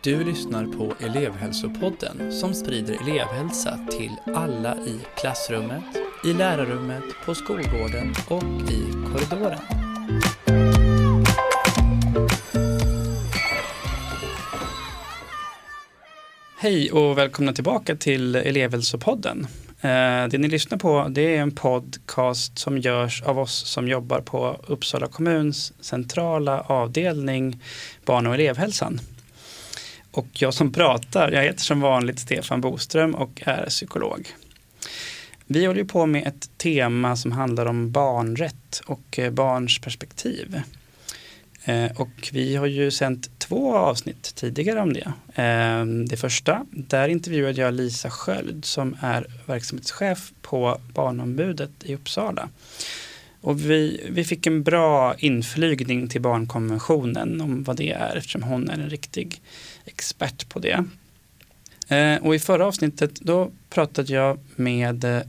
Du lyssnar på elevhälsopodden som sprider elevhälsa till alla i klassrummet, i lärarrummet, på skolgården och i korridoren. Hej och välkomna tillbaka till elevhälsopodden. Eh, det ni lyssnar på det är en podcast som görs av oss som jobbar på Uppsala kommuns centrala avdelning barn och elevhälsan. Och jag som pratar, jag heter som vanligt Stefan Boström och är psykolog. Vi håller på med ett tema som handlar om barnrätt och eh, barns perspektiv. Eh, och vi har ju sänt två avsnitt tidigare om det. Eh, det första, där intervjuade jag Lisa Sköld som är verksamhetschef på Barnombudet i Uppsala. Och vi, vi fick en bra inflygning till barnkonventionen om vad det är eftersom hon är en riktig expert på det. Eh, och i förra avsnittet då pratade jag med eh,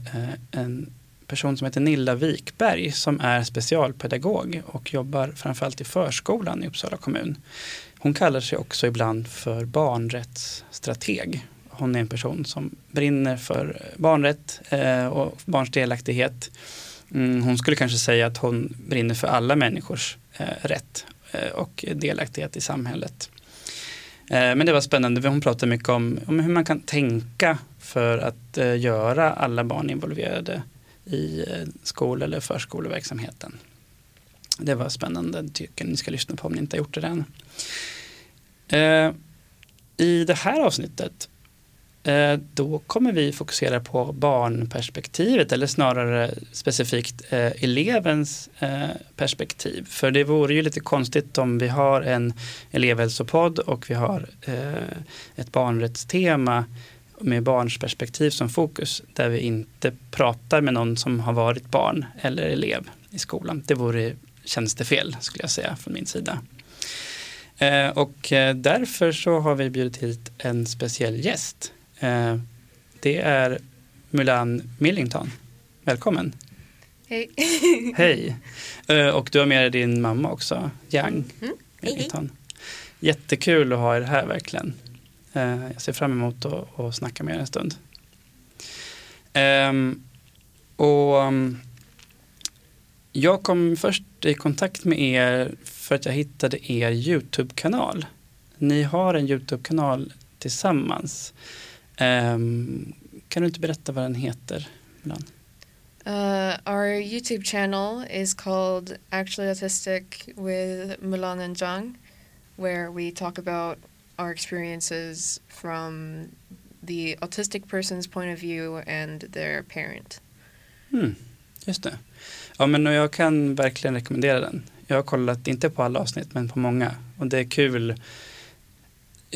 en person som heter Nilla Wikberg som är specialpedagog och jobbar framförallt i förskolan i Uppsala kommun. Hon kallar sig också ibland för barnrättsstrateg. Hon är en person som brinner för barnrätt eh, och barns delaktighet. Mm, hon skulle kanske säga att hon brinner för alla människors eh, rätt eh, och delaktighet i samhället. Eh, men det var spännande, hon pratade mycket om, om hur man kan tänka för att eh, göra alla barn involverade i eh, skol eller förskoleverksamheten. Det var spännande, tycker ni ska lyssna på om ni inte har gjort det än. Eh, I det här avsnittet Eh, då kommer vi fokusera på barnperspektivet eller snarare specifikt eh, elevens eh, perspektiv. För det vore ju lite konstigt om vi har en elevhälsopodd och vi har ett barnrättstema med barns perspektiv som fokus där vi inte pratar med någon som har varit barn eller elev i skolan. Det vore tjänstefel skulle jag säga från min sida. Eh, och därför så har vi bjudit hit en speciell gäst. Eh, det är Mulan Millington. Välkommen. Hej. Hej. Eh, och du har med dig din mamma också, Yang mm. Millington. Jättekul att ha er här verkligen. Eh, jag ser fram emot att, att snacka med er en stund. Um, och um, jag kom först i kontakt med er för att jag hittade er YouTube-kanal. Ni har en YouTube-kanal tillsammans. Um, kan du inte berätta vad den heter? Ibland? Uh, our YouTube channel is called Actually Autistic with Mulan and Zhang, where we talk about our experiences from the autistic person's point of view and their parent. Mm, just det. Ja, men jag kan verkligen rekommendera den. Jag har kollat, inte på alla avsnitt, men på många. Och det är kul.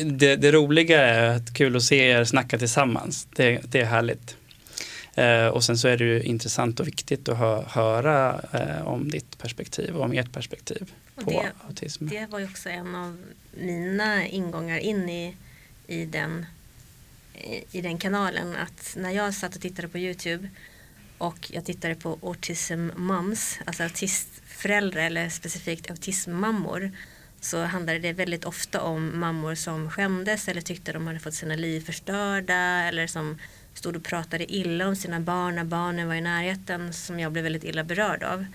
Det, det roliga är att kul att se er snacka tillsammans. Det, det är härligt. Eh, och sen så är det ju intressant och viktigt att hö höra eh, om ditt perspektiv och om ert perspektiv på det, autism. Det var ju också en av mina ingångar in i, i, den, i den kanalen. Att när jag satt och tittade på Youtube och jag tittade på Autism Moms, alltså autistföräldrar eller specifikt autismmammor så handlade det väldigt ofta om mammor som skämdes eller tyckte de hade fått sina liv förstörda eller som stod och pratade illa om sina barn när barnen var i närheten som jag blev väldigt illa berörd av.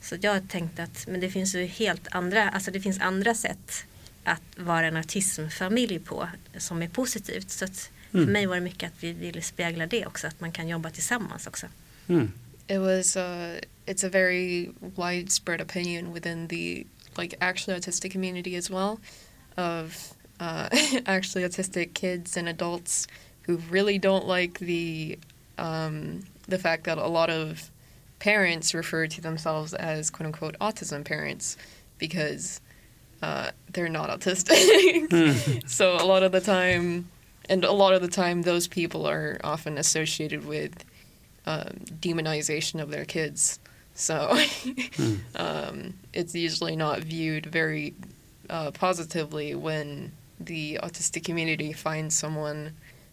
Så jag tänkte att men det finns ju helt andra, alltså det finns andra sätt att vara en autismfamilj på som är positivt. Så att mm. för mig var det mycket att vi ville spegla det också, att man kan jobba tillsammans också. Mm. It was uh, it's a very widespread opinion within the like actually autistic community as well of uh, actually autistic kids and adults who really don't like the um, the fact that a lot of parents refer to themselves as quote unquote autism parents because uh, they're not autistic. Hmm. so a lot of the time, and a lot of the time, those people are often associated with um, demonization of their kids. So hmm. um, it's usually not viewed very uh, positively when the autistic community finds someone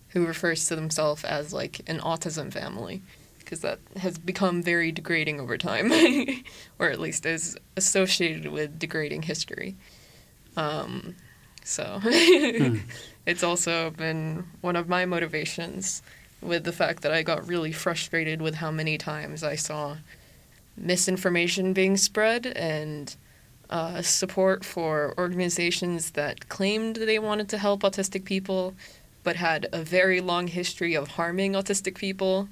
who refers to themselves as like an autism family because that has become very degrading over time, or at least is associated with degrading history. Um, So Mm. it's also been one of my motivations with the fact that I got really frustrated with how many times I saw misinformation being spread and uh, support for organizations that claimed they wanted to help autistic people but had a very long history of harming autistic people.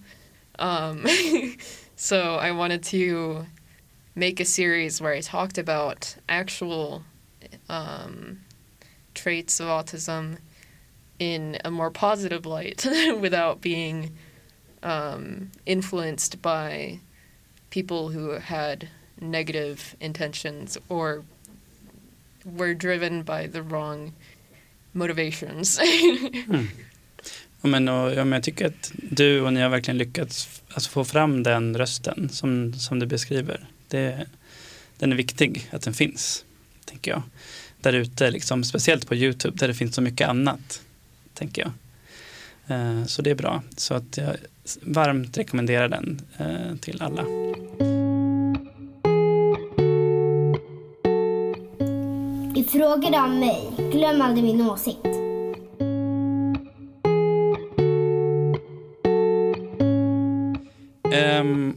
Um, so I wanted to make a series where I talked about actual um, traits of autism in a more positive light without being um, influenced by people who had negative intentions or were driven by the wrong motivations. Mm. Ja, men, och, ja, men jag tycker att du och ni har verkligen lyckats alltså, få fram den rösten som, som du beskriver. Det, den är viktig att den finns, tänker jag. Där ute, liksom, speciellt på Youtube där det finns så mycket annat, tänker jag. Eh, så det är bra. Så att jag varmt rekommenderar den eh, till alla. Frågor du om mig, glöm aldrig min åsikt. Um,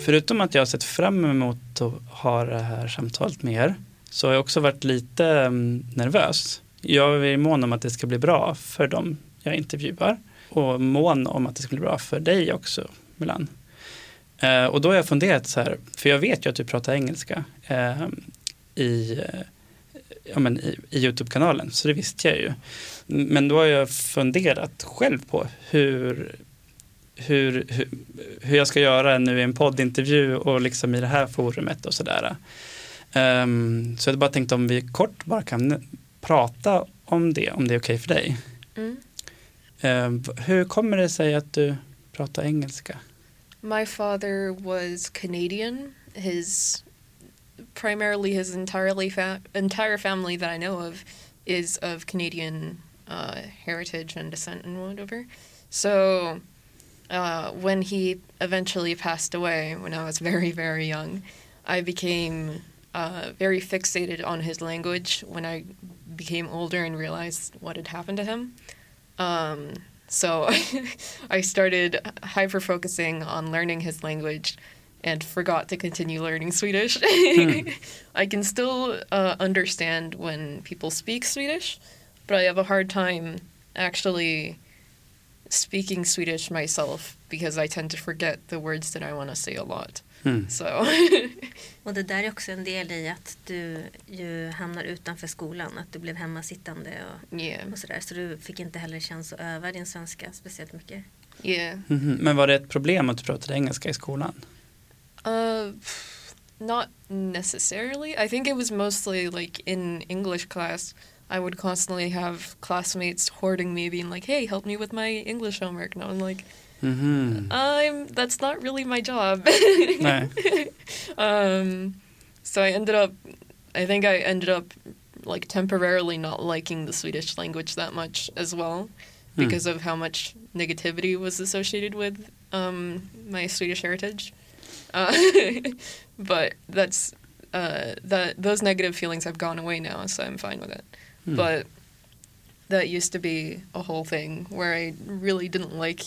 förutom att jag har sett fram emot att ha det här samtalet med er så har jag också varit lite um, nervös. Jag är mån om att det ska bli bra för dem jag intervjuar och mån om att det ska bli bra för dig också, Milan. Uh, och då har jag funderat så här, för jag vet ju att du pratar engelska uh, i, eh, ja, men i, i Youtube-kanalen, så det visste jag ju. Men då har jag funderat själv på hur hur, hur, hur jag ska göra nu i en poddintervju och liksom i det här forumet och sådär. Um, så jag hade bara tänkt om vi kort bara kan prata om det, om det är okej okay för dig. Mm. Um, hur kommer det sig att du pratar engelska? My father was Canadian. His primarily his entirely fa- entire family that I know of is of Canadian uh, heritage and descent and whatever. So uh, when he eventually passed away, when I was very very young, I became uh, very fixated on his language when I became older and realized what had happened to him. Um, so I started hyper focusing on learning his language and forgot to continue learning Swedish. I can still uh, understand when people speak Swedish, but I have a hard time actually speaking Swedish myself because I tend to forget the words that I want to say a lot. Mm. So Och det där är också en del i att du ju hamnar utanför skolan, att du blev hemmasittande och, yeah, och sådär. Så du fick inte heller chans att öva din svenska speciellt mycket. yeah. Mhm. Men var det ett problem att du pratade engelska i skolan? Uh, not necessarily. I think it was mostly like in English class. I would constantly have classmates hoarding me, being like, "Hey, help me with my English homework," and I'm like, mm-hmm. "I'm that's not really my job." Nej. um, so I ended up, I think I ended up like temporarily not liking the Swedish language that much as well, Mm. because of how much negativity was associated with um, my Swedish heritage. Uh, but that's uh, that those negative feelings have gone away now, so I'm fine with it. Mm. But that used to be a whole thing where I really didn't like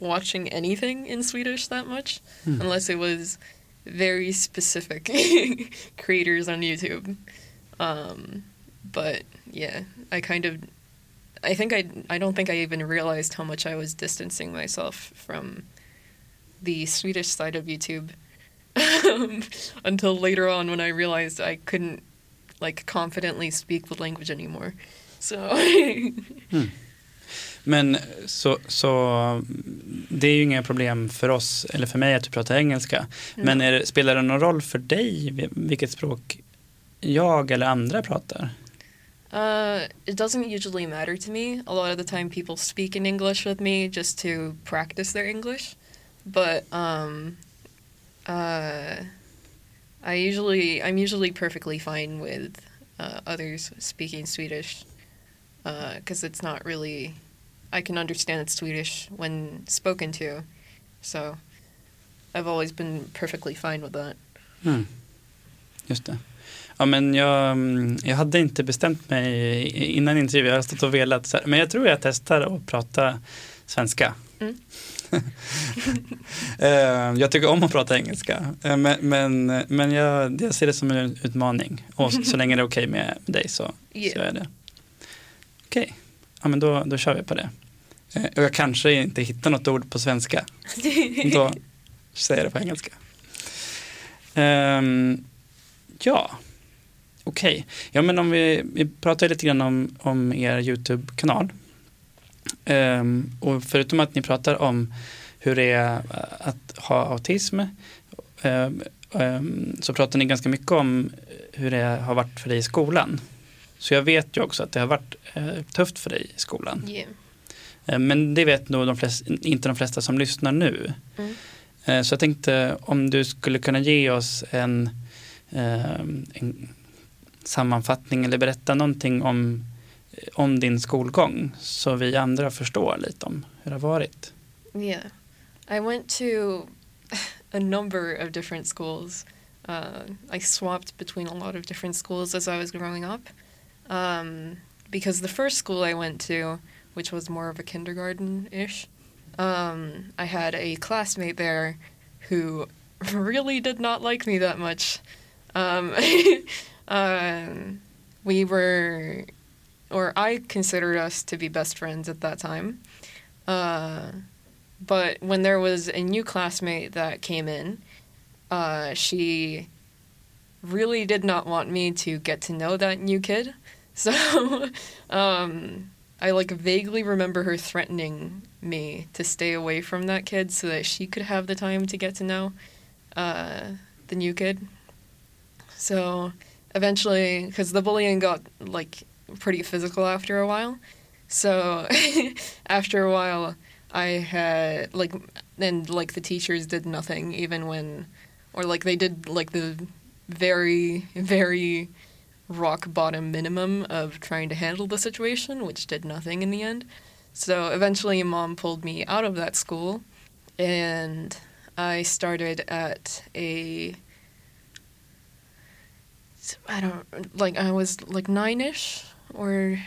watching anything in Swedish that much Mm. unless it was very specific creators on YouTube. Um, but yeah, I kind of, I think I, I don't think I even realized how much I was distancing myself from the Swedish side of YouTube until later on when I realized I couldn't like confidently speak the language anymore. So Men så, så det är ju inga problem för oss eller för mig att du pratar engelska. Men är det, spelar det någon roll för dig vilket språk jag eller andra pratar? Uh, it doesn't usually matter to me. A lot of the time, people speak in English with me just to practice their English. But um, uh, I usually, I'm usually perfectly fine with uh, others speaking Swedish because it's not really. I can understand Swedish when spoken to, so I've always been perfectly fine with that. Mm. Just det. Ja, men jag, mm, jag hade inte bestämt mig innan intervjun. Jag har stått och velat. Men jag tror jag testar att prata svenska. Mm. Eh, jag tycker om att prata engelska. Eh, Men, men, men jag, jag ser det som en utmaning. Och så länge det är okej med dig så, Yeah. jag det. Okej, ja, men då, då kör vi på det. Eh, Och jag kanske inte hittar något ord på svenska. Då säger jag det på engelska. Ehm, ja, okej. Ja, men om vi, vi pratar lite grann om, om er YouTube-kanal. Ehm, och förutom att ni pratar om hur det är att ha autism ehm, ehm, så pratar ni ganska mycket om hur det har varit för dig i skolan. Så jag vet ju också att det har varit eh, tufft för dig i skolan. Yeah. Men det vet nog de flesta, inte de flesta som lyssnar nu. Mm. Eh, Så jag tänkte om du skulle kunna ge oss en, en sammanfattning eller berätta någonting om, om din skolgång så vi andra förstår lite om hur det har varit. Yeah. I went to a number of different schools. Uh, I swapped between a lot of different schools as I was growing up. Um, because the first school I went to, which was more of a kindergarten ish, um, I had a classmate there who really did not like me that much. Um, um, we were, or I considered us to be best friends at that time. Uh, but when there was a new classmate that came in, uh, she really did not want me to get to know that new kid. So um, I like vaguely remember her threatening me to stay away from that kid so that she could have the time to get to know uh, the new kid. So eventually, because the bullying got like pretty physical after a while. So after a while, I had like, and like the teachers did nothing even when, or like they did like the very, very rock bottom minimum of trying to handle the situation, which did nothing in the end. So eventually, mom pulled me out of that school, and I started at a. I don't like I was like nine ish or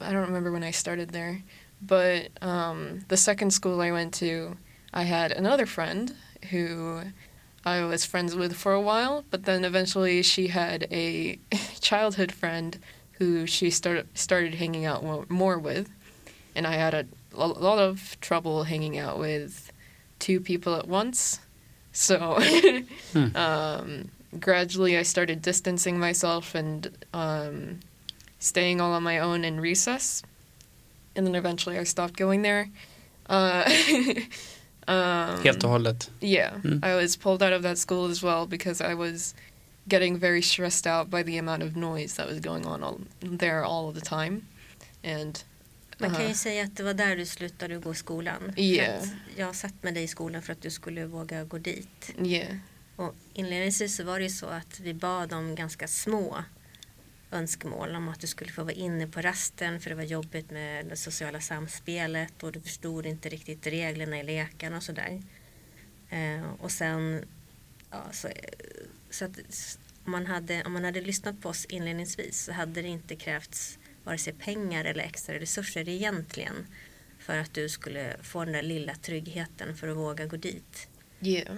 I don't remember when I started there, but um, the second school I went to, I had another friend who I was friends with for a while, but then eventually she had a childhood friend who she started started hanging out more with, and I had a, a lot of trouble hanging out with two people at once. So Hmm. um, gradually, I started distancing myself and um, staying all on my own in recess, and then eventually I stopped going there. Uh, um, Helt och hållet. yeah, Mm. I was pulled out of that school as well because I was getting very stressed out by the amount of noise that was going on all, there all of the time, and Man kan ju uh, säga att det var där du slutade gå i skolan. Yeah. jag satt med dig i skolan för att du skulle våga gå dit. yeah, Och inledningsvis så var det ju så att vi bad om ganska små önskemål om att du skulle få vara inne på rasten för det var jobbigt med det sociala samspelet och du förstod inte riktigt reglerna i leken och sådär. Eh, och sen, ja, så, så att om man, hade, om man hade lyssnat på oss inledningsvis så hade det inte krävts vare sig pengar eller extra resurser egentligen för att du skulle få den där lilla tryggheten för att våga gå dit. yeah,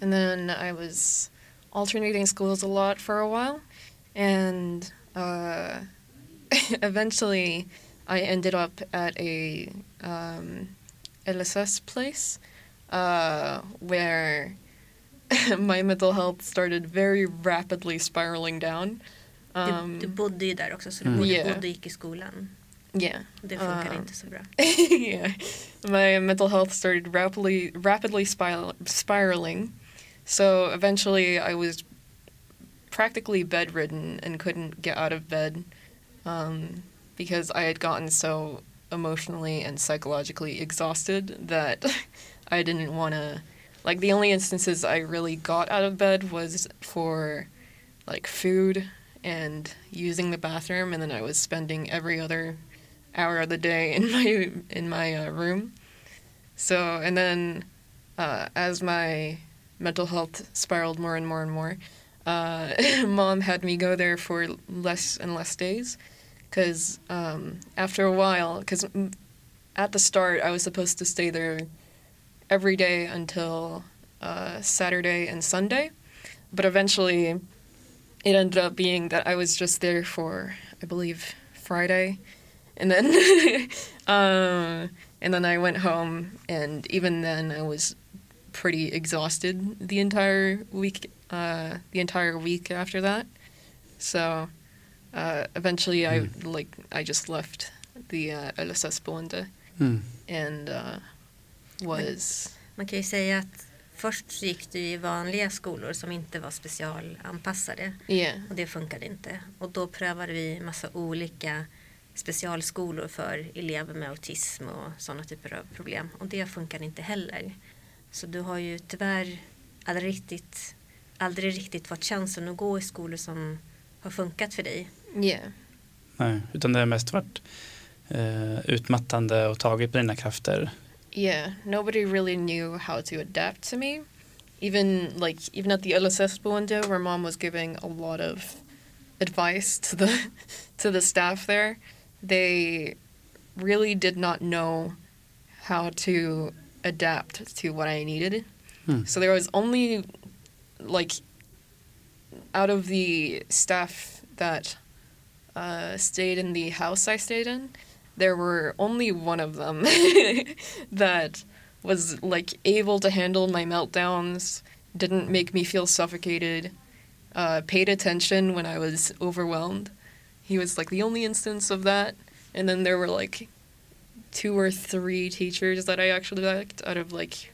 and then I was alternating schools a lot for a while, and uh, eventually I ended up at a um, LSS place uh, where my mental health started very rapidly spiraling down. Um, du, du bodde ju där också så du Mm. både Yeah. bodde gick i skolan. yeah. Det funkar Um, inte så bra. yeah, my mental health started rapidly rapidly spiral, spiraling. So eventually, I was practically bedridden and couldn't get out of bed um, because I had gotten so emotionally and psychologically exhausted that I didn't want to. Like the only instances I really got out of bed was for like food and using the bathroom, and then I was spending every other hour of the day in my in my uh, room. So and then uh, as my mental health spiraled more and more and more, uh, mom had me go there for less and less days because um, after a while, because at the start I was supposed to stay there every day until uh, Saturday and Sunday, but eventually it ended up being that I was just there for I believe Friday, and then um, and then I went home, and even then I was pretty exhausted the entire week. Uh, the entire week after that, so uh, eventually I like I just left the uh, LSS boende Mm. and uh, was Man kan ju säga att först så gick du i vanliga skolor som inte var specialanpassade yeah och det funkade inte. Och då prövade vi massa olika specialskolor för elever med autism och sådana typer av problem och det funkade inte heller. Så du har ju tyvärr aldrig riktigt, aldrig riktigt fått chansen att gå i skolor som har funkat för dig. yeah Nej, utan det har mest varit eh, utmattande och tagit på dina krafter. yeah nobody really knew how to adapt to me even like even at the LSS boende where mom was giving a lot of advice to the to the staff there they really did not know how to adapt to what I needed Mm. so there was only like out of the staff that uh, stayed in the house I stayed in, there were only one of them that was like able to handle my meltdowns, didn't make me feel suffocated, uh, paid attention when I was overwhelmed. He was like the only instance of that, and then there were like two or three teachers that I actually liked out of like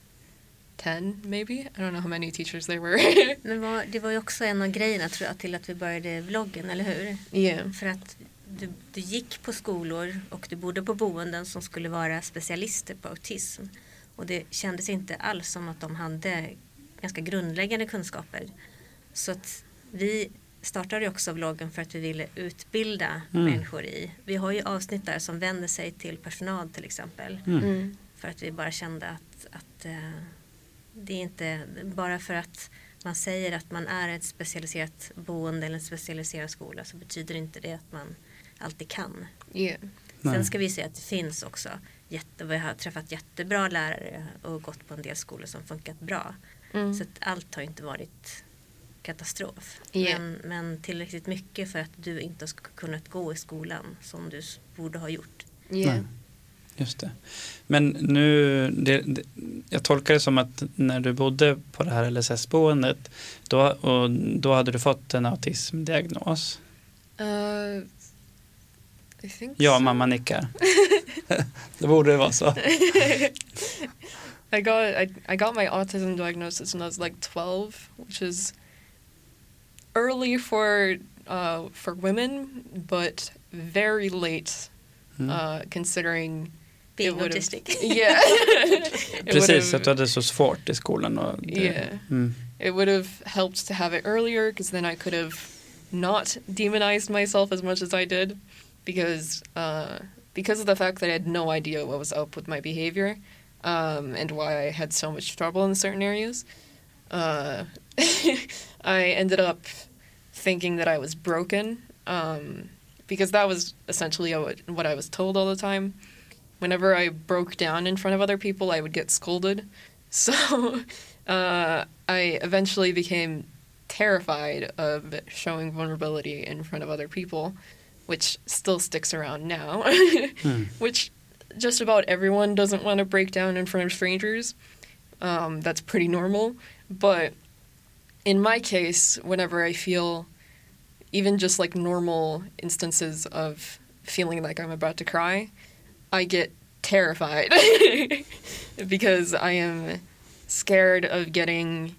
ten, maybe. I don't know how many teachers there were. Men var, det var ju också en av grejerna tror jag till att vi började vloggen, eller hur? yeah. För att du, du gick på skolor och du bodde på boenden som skulle vara specialister på autism. Och det kändes inte alls som att de hade ganska grundläggande kunskaper. Så att vi startade också vloggen för att vi ville utbilda Mm. människor i. Vi har ju avsnitt där som vänder sig till personal till exempel. Mm. Mm. För att vi bara kände att, att eh, det är inte bara för att man säger att man är ett specialiserat boende eller en specialiserad skola så betyder inte det att man alltid kan. Yeah. Nej. Sen ska vi säga att det finns också jätte, vi har träffat jättebra lärare och gått på en del skolor som funkat bra. Mm. Så att allt har inte varit katastrof. Ja. Men, men tillräckligt mycket för att du inte ska kunnat gå i skolan som du borde ha gjort. yeah. Just det. Men nu, det, det, jag tolkar det som att när du bodde på det här LSS-boendet då, och då hade du fått en autismdiagnos. Uh, Ja, so. mamma nickar. det borde vara så. I got I, I got my autism diagnosis when I was like 12, which is early for uh, for women, but very late Mm. uh, considering Being it would've- autistic. Yeah, It Precis, would've- att du hade så svårt i skolan. Och det, Yeah. mm. it would have helped to have it earlier because then I could have not demonized myself as much as I did because uh, because of the fact that I had no idea what was up with my behavior um, and why I had so much trouble in certain areas. Uh, I ended up thinking that I was broken um, because that was essentially what, what I was told all the time. Whenever I broke down in front of other people, I would get scolded. So uh, I eventually became terrified of showing vulnerability in front of other people, which still sticks around now. Mm. which just about everyone doesn't want to break down in front of strangers. Um, that's pretty normal. But in my case, whenever I feel even just like normal instances of feeling like I'm about to cry, I get terrified because I am scared of getting,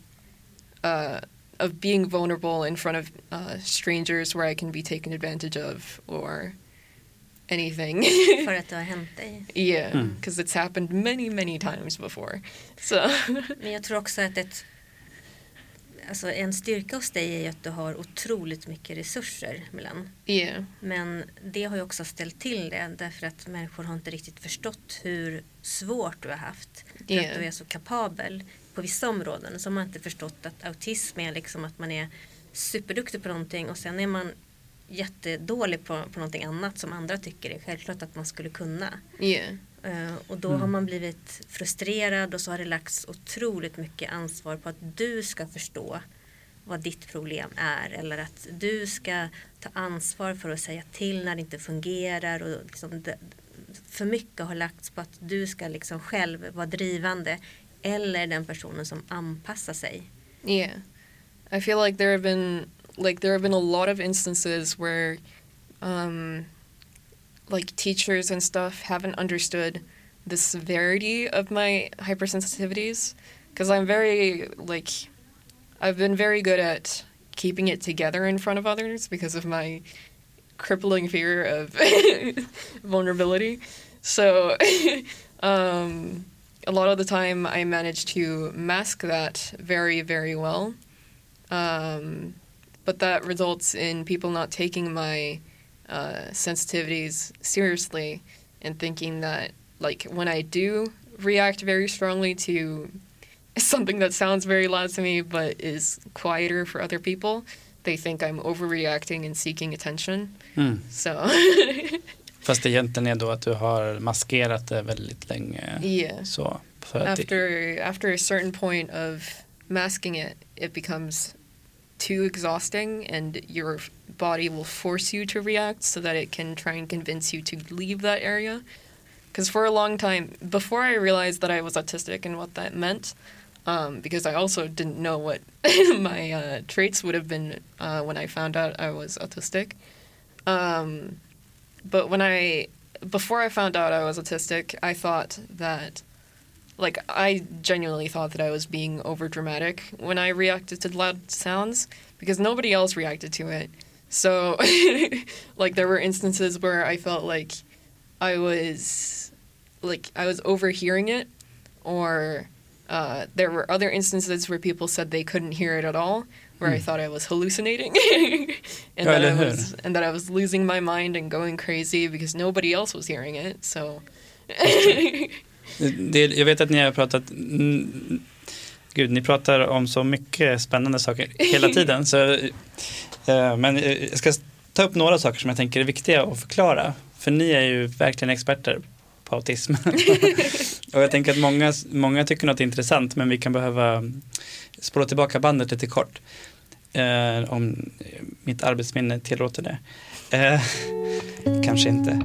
uh, of being vulnerable in front of uh, strangers where I can be taken advantage of or anything. För att det har hänt dig. yeah, Mm. because it's happened many, many times before. So, Men jag tror också att ett, alltså en styrka hos dig är ju att du har otroligt mycket resurser Milan. yeah, Men det har ju också ställt till det därför att människor har inte riktigt förstått hur svårt du har haft. För Yeah. att du är så kapabel på vissa områden så har man inte förstått att autism är liksom att man är superduktig på någonting och sen är man jättedålig på, på någonting annat som andra tycker är självklart att man skulle kunna. Yeah. Eh, och då har man blivit frustrerad och så har det lagts otroligt mycket ansvar på att du ska förstå vad ditt problem är eller att du ska ta ansvar för att säga till när det inte fungerar och liksom det, för mycket har lagts på att du ska liksom själv vara drivande eller den personen som anpassar sig. Yeah. I feel like there have been like there have been a lot of instances where um like teachers and stuff haven't understood the severity of my hypersensitivities because I'm very like I've been very good at keeping it together in front of others because of my crippling fear of vulnerability. So um a lot of the time I manage to mask that very, very well. Um, but that results in people not taking my uh, sensitivities seriously and thinking that, like, when I do react very strongly to something that sounds very loud to me but is quieter for other people, they think I'm overreacting and seeking attention. Mm. So, Fast egentligen är då att du har maskerat det väldigt länge. yeah. Så, för att det, after after a certain point of masking it it becomes too exhausting and your body will force you to react so that it can try and convince you to leave that area. Because for a long time before i realized that i was autistic and what that meant um, because i also didn't know what my uh, traits would have been uh, when i found out i was autistic. Um, but when i before i found out i was autistic i thought that like I genuinely thought that I was being over dramatic when I reacted to loud sounds because nobody else reacted to it. So like there were instances where I felt like I was like I was overhearing it or uh, there were other instances where people said they couldn't hear it at all where I thought I was hallucinating and that I was and that I was losing my mind and going crazy because nobody else was hearing it. So det, jag vet att ni har pratat, gud ni pratar om så mycket spännande saker hela tiden. så, eh, men eh, jag ska ta upp några saker som jag tänker är viktiga att förklara. För ni är ju verkligen experter på autism. och jag tänker att många, många tycker något är intressant men vi kan behöva spola tillbaka bandet lite kort. Eh, om mitt arbetsminne tillåter det. Eh, kanske inte.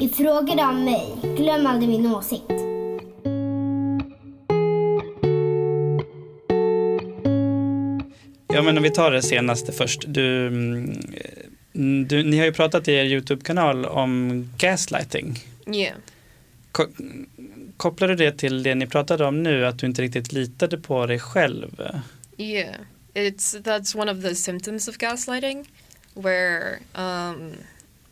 I frågor om mig, glöm aldrig min åsikt. Ja men om vi tar det senaste först. Du, mm, du, ni har ju pratat i er YouTube-kanal om gaslighting. yeah. Ko kopplar du det till det ni pratade om nu, att du inte riktigt litade på dig själv? Yeah, it's that's one of the symptoms of gaslighting, where um,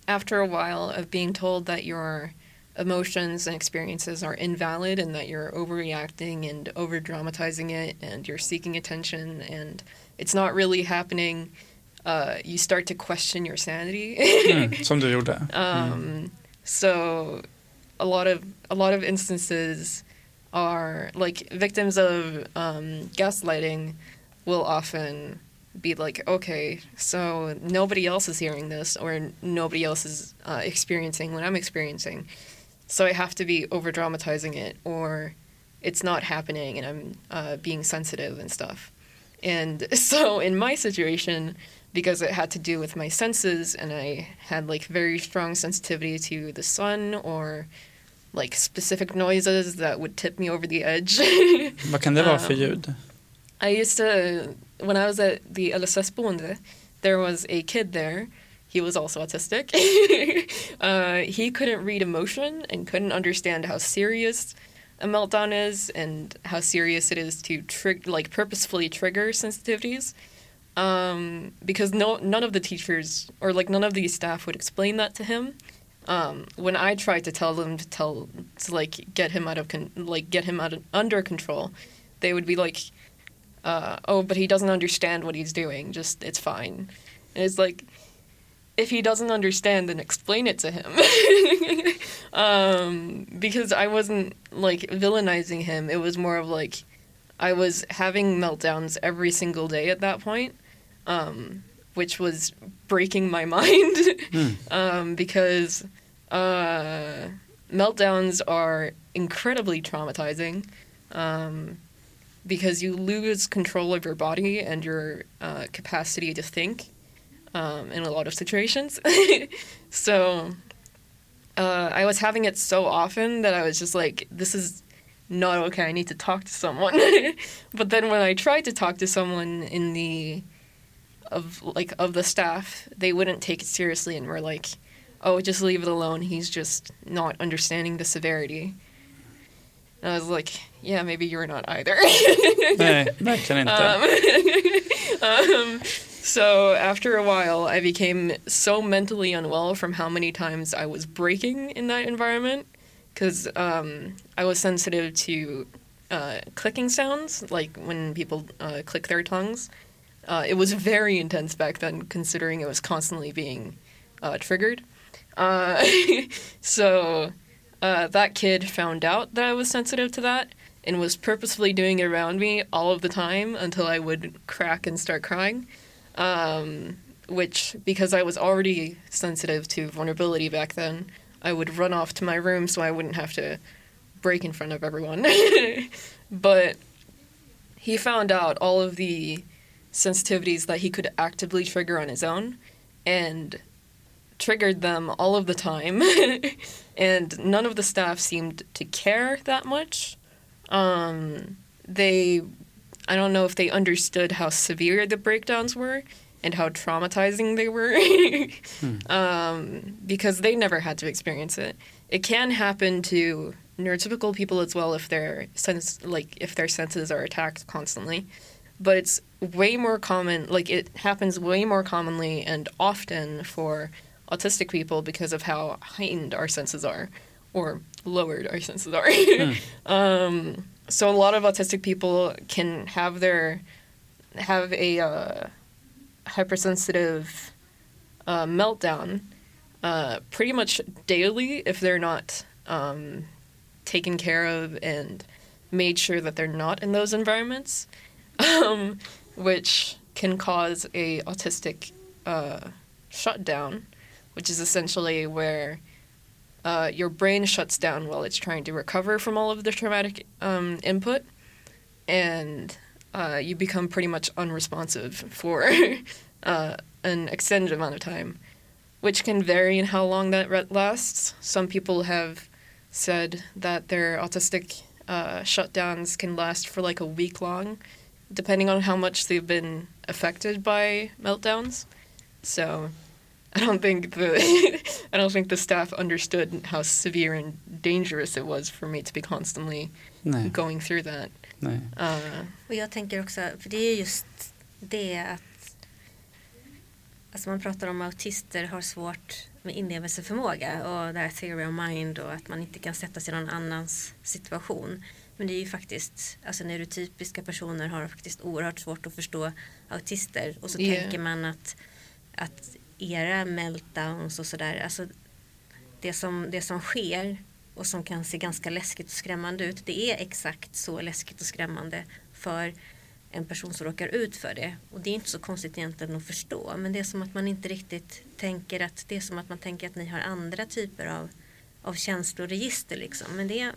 after a while of being told that your emotions and experiences are invalid and that you're overreacting and over dramatizing it and you're seeking attention and it's not really happening, uh, you start to question your sanity. Mm, som du gjorde. Um, So a lot of a lot of instances are like victims of um, gaslighting will often be like, okay, so nobody else is hearing this or nobody else is uh, experiencing what I'm experiencing, so I have to be over dramatizing it or it's not happening and I'm uh, being sensitive and stuff. And so in my situation, because it had to do with my senses and I had like very strong sensitivity to the sun or like specific noises that would tip me over the edge. Vad kan det vara för Um, ljud? I used to when I was at the LSS Boende, there was a kid there. He was also autistic. uh, he couldn't read emotion and couldn't understand how serious a meltdown is and how serious it is to trig- like purposefully trigger sensitivities. Um, because no none of the teachers or like none of the staff would explain that to him. Um, when I tried to tell them to tell to like get him out of con- like get him out of, under control, they would be like, uh, "Oh, but he doesn't understand what he's doing. Just it's fine." And it's like, if he doesn't understand, then explain it to him. um, because I wasn't like villainizing him. It was more of like, I was having meltdowns every single day at that point, um, which was breaking my mind um, because uh, meltdowns are incredibly traumatizing um, because you lose control of your body and your uh, capacity to think um, in a lot of situations. so uh, I was having it so often that I was just like, this is not okay. I need to talk to someone. but then when I tried to talk to someone in the of like of the staff, they wouldn't take it seriously and were like, "Oh, just leave it alone. He's just not understanding the severity." And I was like, "Yeah, maybe you're not either." Nej, verkligen inte. Um, um, so after a while, I became so mentally unwell from how many times I was breaking in that environment because um, I was sensitive to uh, clicking sounds, like when people uh, click their tongues. Uh, it was very intense back then, considering it was constantly being uh, triggered. Uh, so uh, that kid found out that I was sensitive to that and was purposefully doing it around me all of the time until I would crack and start crying. Um, which, because I was already sensitive to vulnerability back then, I would run off to my room so I wouldn't have to break in front of everyone. but he found out all of the sensitivities that he could actively trigger on his own and triggered them all of the time. and none of the staff seemed to care that much. Um, they, I don't know if they understood how severe the breakdowns were and how traumatizing they were um, because they never had to experience it. It can happen to neurotypical people as well if their sense like if their senses are attacked constantly but it's way more common like it happens way more commonly and often for autistic people because of how heightened our senses are or lowered our senses are. Um, so a lot of autistic people can have their have a uh, hypersensitive uh, meltdown uh, pretty much daily if they're not um, taken care of and made sure that they're not in those environments, um, which can cause a autistic uh, shutdown, which is essentially where uh, your brain shuts down while it's trying to recover from all of the traumatic um, input, and uh, you become pretty much unresponsive for uh, an extended amount of time, which can vary in how long that lasts. Some people have said that their autistic uh, shutdowns can last for like a week long, depending on how much they've been affected by meltdowns. So, I don't think the I don't think the staff understood how severe and dangerous it was for me to be constantly Nej, going through that. nej. Uh, och jag tänker också, för det är just det att Alltså man pratar om autister har svårt med inlevelseförmåga och det här theory of mind och att man inte kan sätta sig i någon annans situation. Men det är ju faktiskt, alltså neurotypiska personer har faktiskt oerhört svårt att förstå autister och så Yeah. tänker man att, att era meltdowns och sådär, alltså det som, det som sker och som kan se ganska läskigt och skrämmande ut, det är exakt så läskigt och skrämmande för en person som råkar ut för det. Och det är inte så konstigt egentligen att förstå. Men det är som att man inte riktigt tänker att det är som att man tänker att ni har andra typer av, av känsloregister liksom. Men det,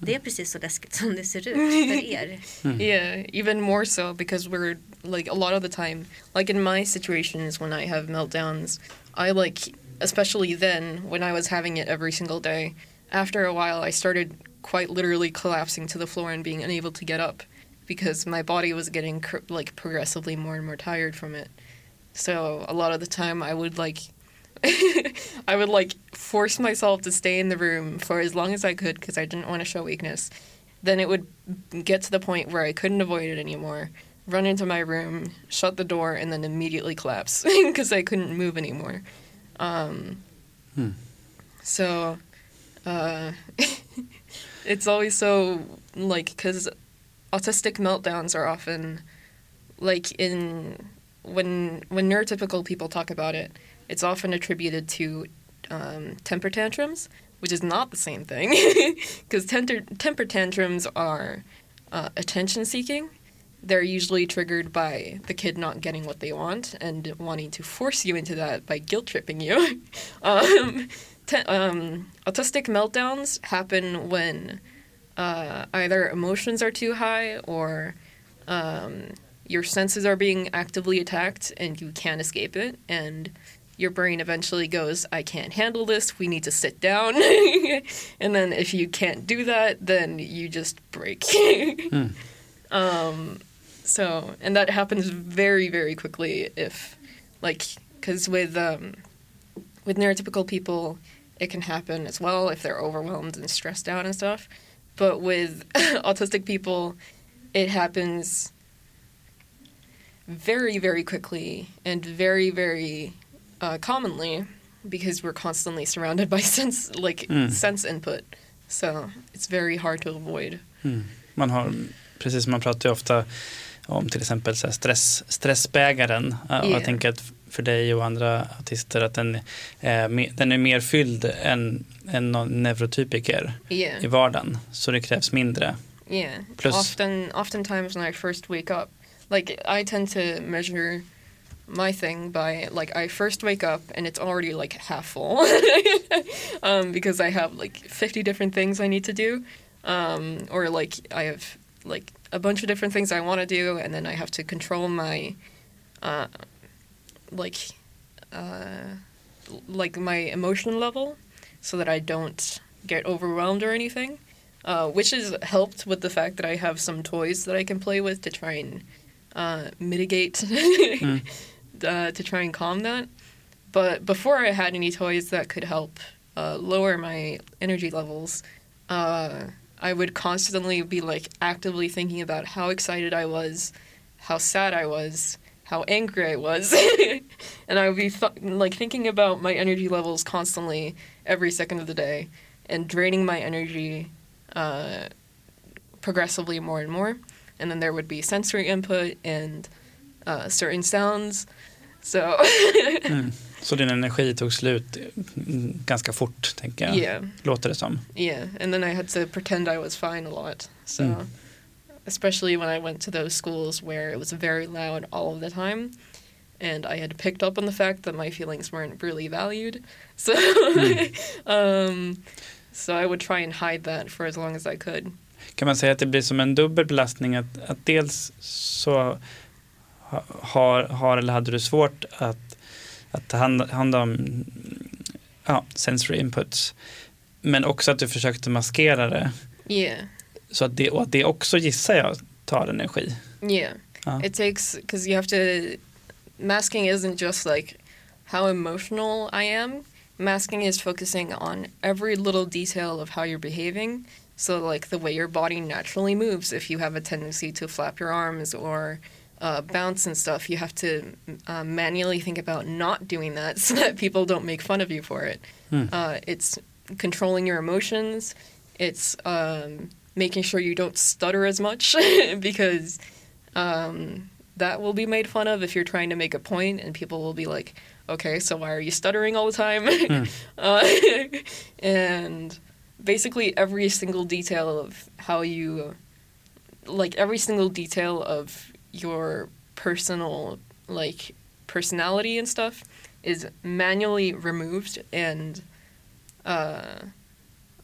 det är precis så läskigt som det ser ut för er. Yeah, even more so because we're like a lot of the time, like in my situations when I have meltdowns, I like, especially then when I was having it every single day, after a while I started quite literally collapsing to the floor and being unable to get up because my body was getting cr- like progressively more and more tired from it. So a lot of the time I would like I would like force myself to stay in the room for as long as I could because I didn't want to show weakness. Then it would get to the point where I couldn't avoid it anymore. Run into my room, shut the door, and then immediately collapse because I couldn't move anymore. Um, Hmm. So, uh, it's always so like because autistic meltdowns are often like in when when neurotypical people talk about it, it's often attributed to um, temper tantrums, which is not the same thing because temper temper tantrums are uh, attention seeking, they're usually triggered by the kid not getting what they want and wanting to force you into that by guilt tripping you. um, te- um, autistic meltdowns happen when uh, either emotions are too high or um, your senses are being actively attacked and you can't escape it. And your brain eventually goes, I can't handle this, we need to sit down. and then if you can't do that, then you just break. um, so, and that happens very, very quickly if, like, because with, um, with neurotypical people, it can happen as well if they're overwhelmed and stressed out and stuff. But with autistic people, it happens very, very quickly and very, very uh, commonly because we're constantly surrounded by sense, like Mm. sense input. So it's very hard to avoid. Mm. Man har, precis man pratar ju ofta om till exempel så stress, stressbägaren. Och Yeah. Jag tänker att för dig och andra autister att den, är den är mer fylld än, än någon neurotypiker Yeah. i vardagen. Så det krävs mindre. Yeah. Plus- often oftentimes when I first wake up, like I tend to measure my thing by like I first wake up and it's already like half full. um, because I have like 50 different things I need to do. Um, or like I have like a bunch of different things I want to do and then I have to control my uh, like uh, like my emotion level so that I don't get overwhelmed or anything uh, which has helped with the fact that I have some toys that I can play with to try and uh, mitigate, uh, to try and calm that. But before I had any toys that could help uh, lower my energy levels, uh, I would constantly be like actively thinking about how excited I was, how sad I was, how angry I was, and I would be th- like thinking about my energy levels constantly every second of the day, and draining my energy uh, progressively more and more. And then there would be sensory input and uh, certain sounds. So Mm. Så din energi tog slut mm, ganska fort, tänker jag. yeah, Låter det som. yeah. And then I had to pretend I was fine a lot. So Mm. especially when I went to those schools where it was very loud all of the time. And I had picked up on the fact that my feelings weren't really valued. So um, so I would try and hide that for as long as I could. Kan man säga att det blir som en dubbel belastning? Att, att dels så har, har eller hade du svårt att, att ta hand, hand om ja, sensory inputs. Men också att du försökte maskera det. Yeah. Så att det, och att det också gissar jag tar energi. Yeah. Ja. It takes because you have to. Masking isn't just like how emotional I am. Masking is focusing on every little detail of how you're behaving. So, like the way your body naturally moves, if you have a tendency to flap your arms or uh, bounce and stuff, you have to uh, manually think about not doing that so that people don't make fun of you for it. Mm. Uh, it's controlling your emotions. It's um, making sure you don't stutter as much because um, that will be made fun of if you're trying to make a point, and people will be like, "Okay, so why are you stuttering all the time?" uh, and basically, every single detail of how you, like every single detail of your personal like personality and stuff, is manually removed and. Uh,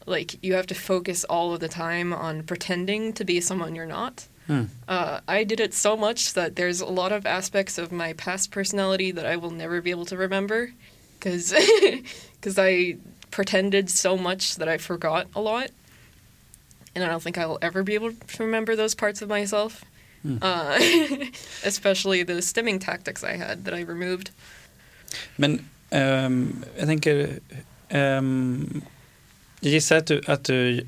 like you have to focus all of the time on pretending to be someone you're not. Mm. Uh, I did it so much that there's a lot of aspects of my past personality that I will never be able to remember because because I pretended so much that I forgot a lot. And I don't think I will ever be able to remember those parts of myself. Mm. Uh, especially the stimming tactics I had that I removed. Men ehm, jag tänker, ehm, jag gissar du, du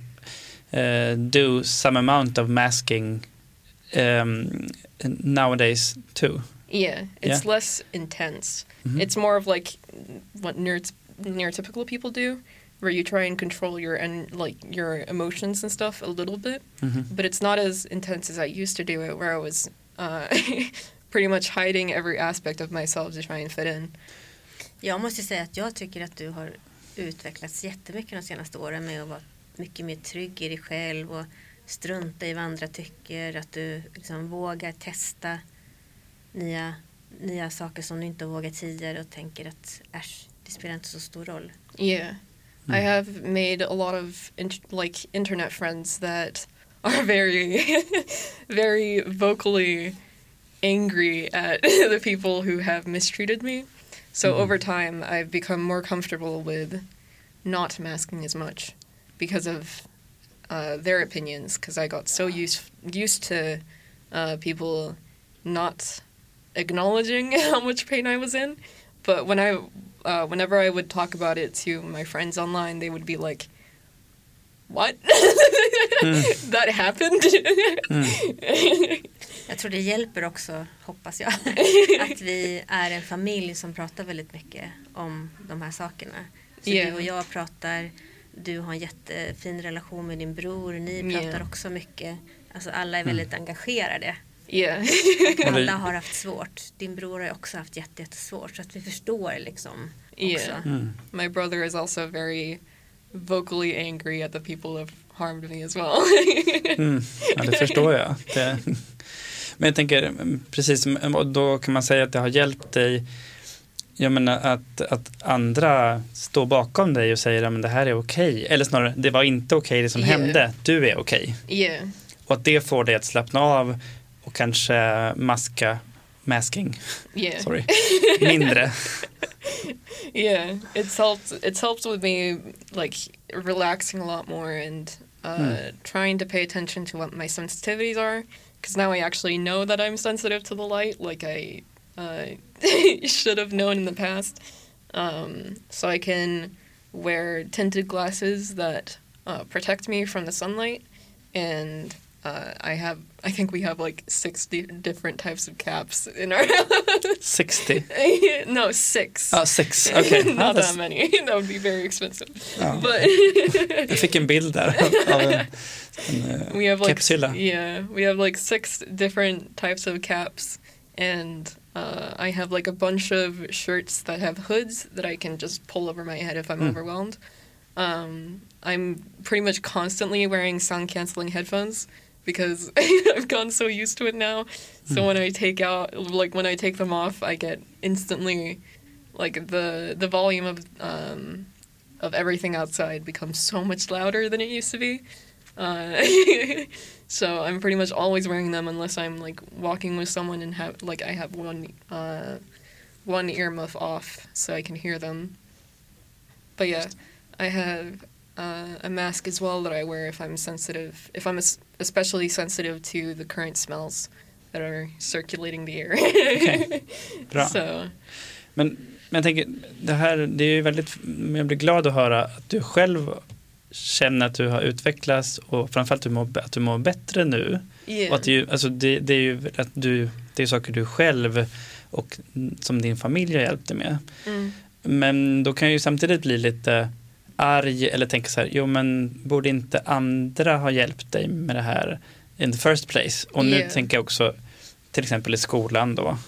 eh, do some amount of masking um, nowadays too. Yeah, it's Yeah. less intense. Mhm. It's more of like what nerds, neurotypical people do, where you try and control your and like your emotions and stuff a little bit, Mhm. but it's not as intense as I used to do it, where I was uh, pretty much hiding every aspect of myself to try and fit in. Jag måste säga att jag tycker att du har utvecklats jättemycket de senaste åren med att vara mycket mer trygg i dig själv och strunta i vad andra tycker, att du liksom vågar testa nya, nya saker som du inte har vågat tidigare och tänker att äsch, det spelar inte så stor roll. Yeah. I have made a lot of int- like internet friends that are very very vocally angry at the people who have mistreated me. So Mhm. over time I've become more comfortable with not masking as much because of uh, their opinions because I got so used used to uh, people not acknowledging how much pain I was in. But when I uh, whenever I would talk about it to my friends online, they would be like, "What? that happened?" Jag tror det hjälper också, hoppas jag, att vi är en familj som pratar väldigt mycket om de här sakerna. Så Yeah. du och jag pratar, du har en jättefin relation med din bror, ni Yeah. pratar också mycket. Alltså alla är väldigt engagerade. Yeah, Alla har haft svårt. Din bror har också haft jätte- jättesvårt. Så att vi förstår liksom också. yeah. Mm. My brother is also very vocally angry at the people who have harmed me as well. Mm. Ja, det förstår jag. Det, men jag tänker, mm, precis, som- och då kan man säga att det har hjälpt dig jag menar att, att andra står bakom dig och säger att det här är okej. Eller snarare, det var inte okej det som Yeah. hände. Du är okej. yeah, Och att det får dig att slappna av och kanske maska, masking, yeah. sorry, mindre. yeah it's helped it's helped with me like relaxing a lot more and uh, Hmm. trying to pay attention to what my sensitivities are because now i actually know that i'm sensitive to the light like i uh, should have known in the past um, so i can wear tinted glasses that uh, protect me from the sunlight and uh, I have, I think we have like 60 different types of caps in our house. 60. no, six. Ja, Okay. Not det- that many. that would be very expensive. ja. But Jag fick en bild där av- av en, en eh, we have like yeah, we have like six different types of caps, and uh, I have like a bunch of shirts that have hoods that I can just pull over my head if I'm Mm. overwhelmed. Um, I'm pretty much constantly wearing sound canceling headphones because I've gotten so used to it now. So Mm. when I take out, like when I take them off, I get instantly, like the the volume of um, of everything outside becomes so much louder than it used to be. Uh, so I'm pretty much always wearing them unless I'm like walking with someone and have like I have one uh, one earmuff off so I can hear them. But yeah, I have uh, a mask as well that I wear if I'm sensitive, if I'm es- especially sensitive to the current smells that are circulating the air. Bra. so Men, men jag tänker, det här, det är ju väldigt, jag blir glad att höra att du själv känner att du har utvecklats och framförallt att du mår, att du mår bättre nu. yeah, Och att det, alltså det, det är ju att du, det är saker du själv och som din familj har hjälpt dig med. mm, Men då kan jag ju samtidigt bli lite arg eller tänka så här, jo men borde inte andra ha hjälpt dig med det här in the first place? Och nu Yeah. tänker jag också till exempel i skolan då.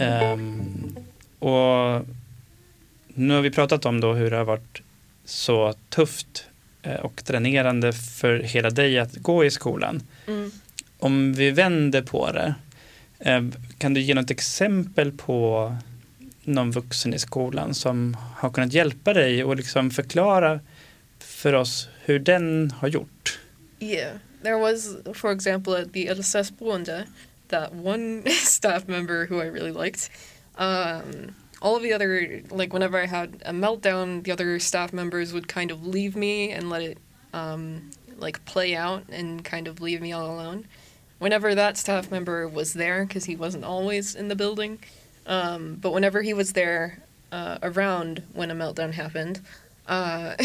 Ehm, och nu har vi pratat om då hur det har varit så tufft och dränerande för hela dig att gå i skolan. mm. Om vi vänder på det, eh, kan du ge något exempel på någon vuxen i skolan som har kunnat hjälpa dig och liksom förklara för oss hur den har gjort? Yeah, there was, for example, at the LSS Boende, that one staff member who I really liked. Um, all of the other, like whenever I had a meltdown, the other staff members would kind of leave me and let it, um, like play out and kind of leave me all alone. Whenever that staff member was there, because he wasn't always in the building, um, but whenever he was there uh, around when a meltdown happened, uh,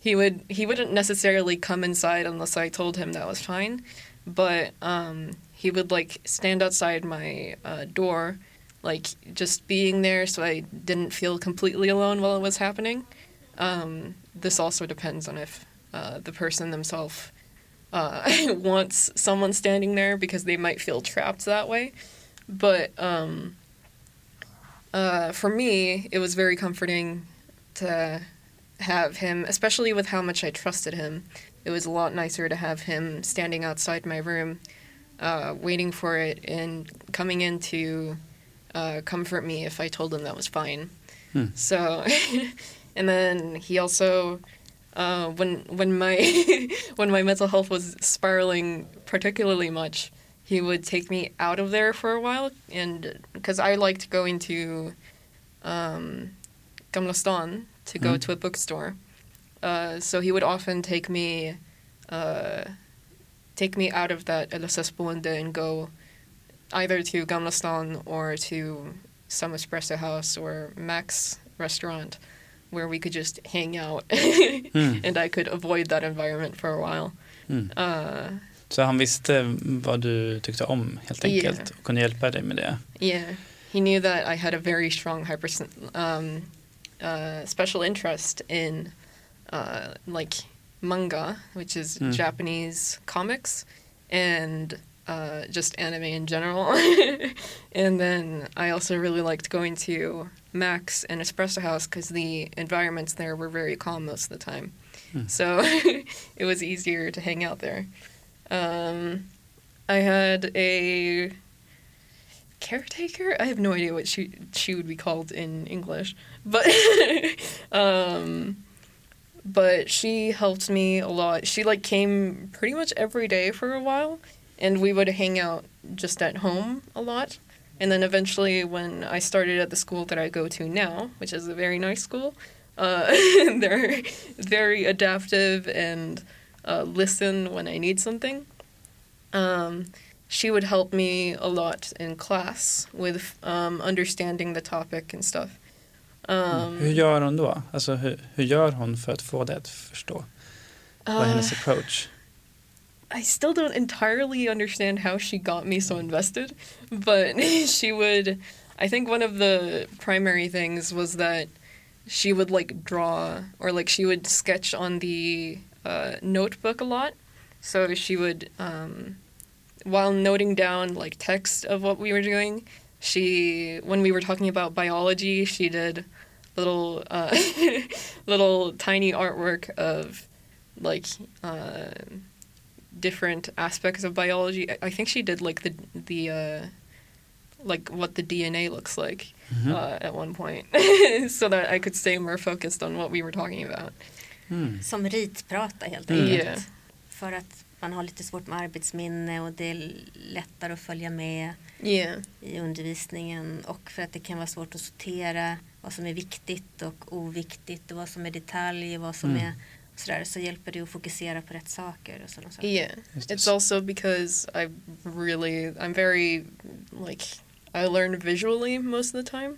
he would he wouldn't necessarily come inside unless I told him that was fine, but um, he would like stand outside my uh, door, like just being there, so I didn't feel completely alone while it was happening. Um, this also depends on if uh, the person themselves uh, wants someone standing there because they might feel trapped that way. But um, uh, for me, it was very comforting to have him, especially with how much I trusted him. It was a lot nicer to have him standing outside my room, uh, waiting for it and coming in to uh, comfort me if I told him that was fine. Hmm. So, and then he also, uh, when when my when my mental health was spiraling particularly much, he would take me out of there for a while, and because I liked going to um, Gamla Stan to go Mm. to a bookstore, uh, so he would often take me uh, take me out of that boende and go either to Gamla Stan or to some espresso house or Max restaurant where we could just hang out Mm. and I could avoid that environment for a while. Mm. Uh, Så han visste vad du tyckte om helt Yeah. enkelt och kunde hjälpa dig med det. yeah, he knew that I had a very strong hyper um, uh, special interest in uh, like manga, which is Mm. Japanese comics, and uh, just anime in general. and then I also really liked going to Max and Espresso House because the environments there were very calm most of the time. Mm. So it was easier to hang out there. Um, I had a caretaker. I have no idea what she she would be called in English, but um, but she helped me a lot. She like came pretty much every day for a while, and we would hang out just at home a lot. And then eventually, when I started at the school that I go to now, which is a very nice school, uh, they're very adaptive and uh, listen when I need something. Um, she would help me a lot in class with um, understanding the topic and stuff. Um, Hur gör hon då? Alltså hur, hur gör hon för att få dig att förstå? Vad är hennes approach? I still don't entirely understand how she got me so invested, but she would. I think one of the primary things was that she would like draw or like she would sketch on the uh, notebook a lot. So she would, um, while noting down like text of what we were doing, she when we were talking about biology, she did little uh, little tiny artwork of like. Uh, different aspects of biology. I- think she did like the the uh, like what the DNA looks like Mhm. uh, at one point, so that I could stay more focused on what we were talking about. Mm. Som ritprata helt Mm. enkelt. Yeah. För att man har lite svårt med arbetsminne och det är lättare att följa med Yeah, i undervisningen och för att det kan vara svårt att sortera vad som är viktigt och oviktigt och vad som är detalj och vad som Mm. är sådär så hjälper det att fokusera på rätt saker och sådana saker. yeah. It's also because I really I'm very like I learn visually most of the time.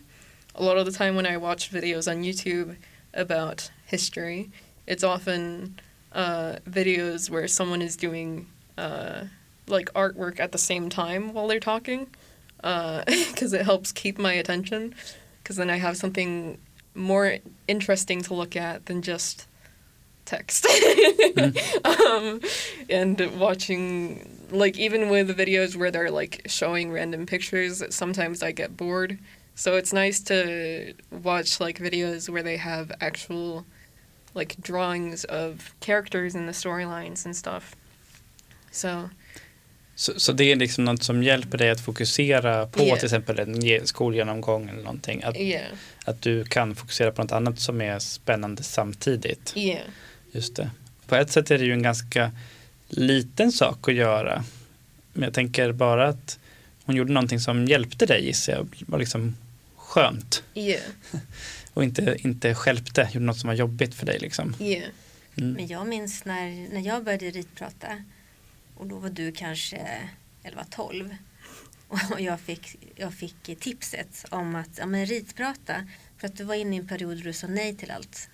A lot of the time when I watch videos on YouTube about history, it's often uh, videos where someone is doing uh, like artwork at the same time while they're talking, because it helps keep my attention. Because then I have something more interesting to look at than just text. um, and watching like even with videos where they're like showing random pictures, sometimes I get bored. So it's nice to watch like videos where they have actual like drawings of characters in the storylines and stuff. So Så, så det är liksom något som hjälper dig att fokusera på Yeah. till exempel en ge- skolgenomgång eller någonting. Att, yeah, att du kan fokusera på något annat som är spännande samtidigt. yeah, Just det. På ett sätt är det ju en ganska liten sak att göra. Men jag tänker bara att hon gjorde någonting som hjälpte dig gissar jag. var liksom skönt. yeah, Och inte, inte stjälpte, gjorde något som var jobbigt för dig liksom. yeah, Mm. Men jag minns när, när jag började ritprata och då var du kanske 11-12 och jag fick, jag fick tipset om att ja, men ritprata för att du var inne i en period där du sa nej till allt.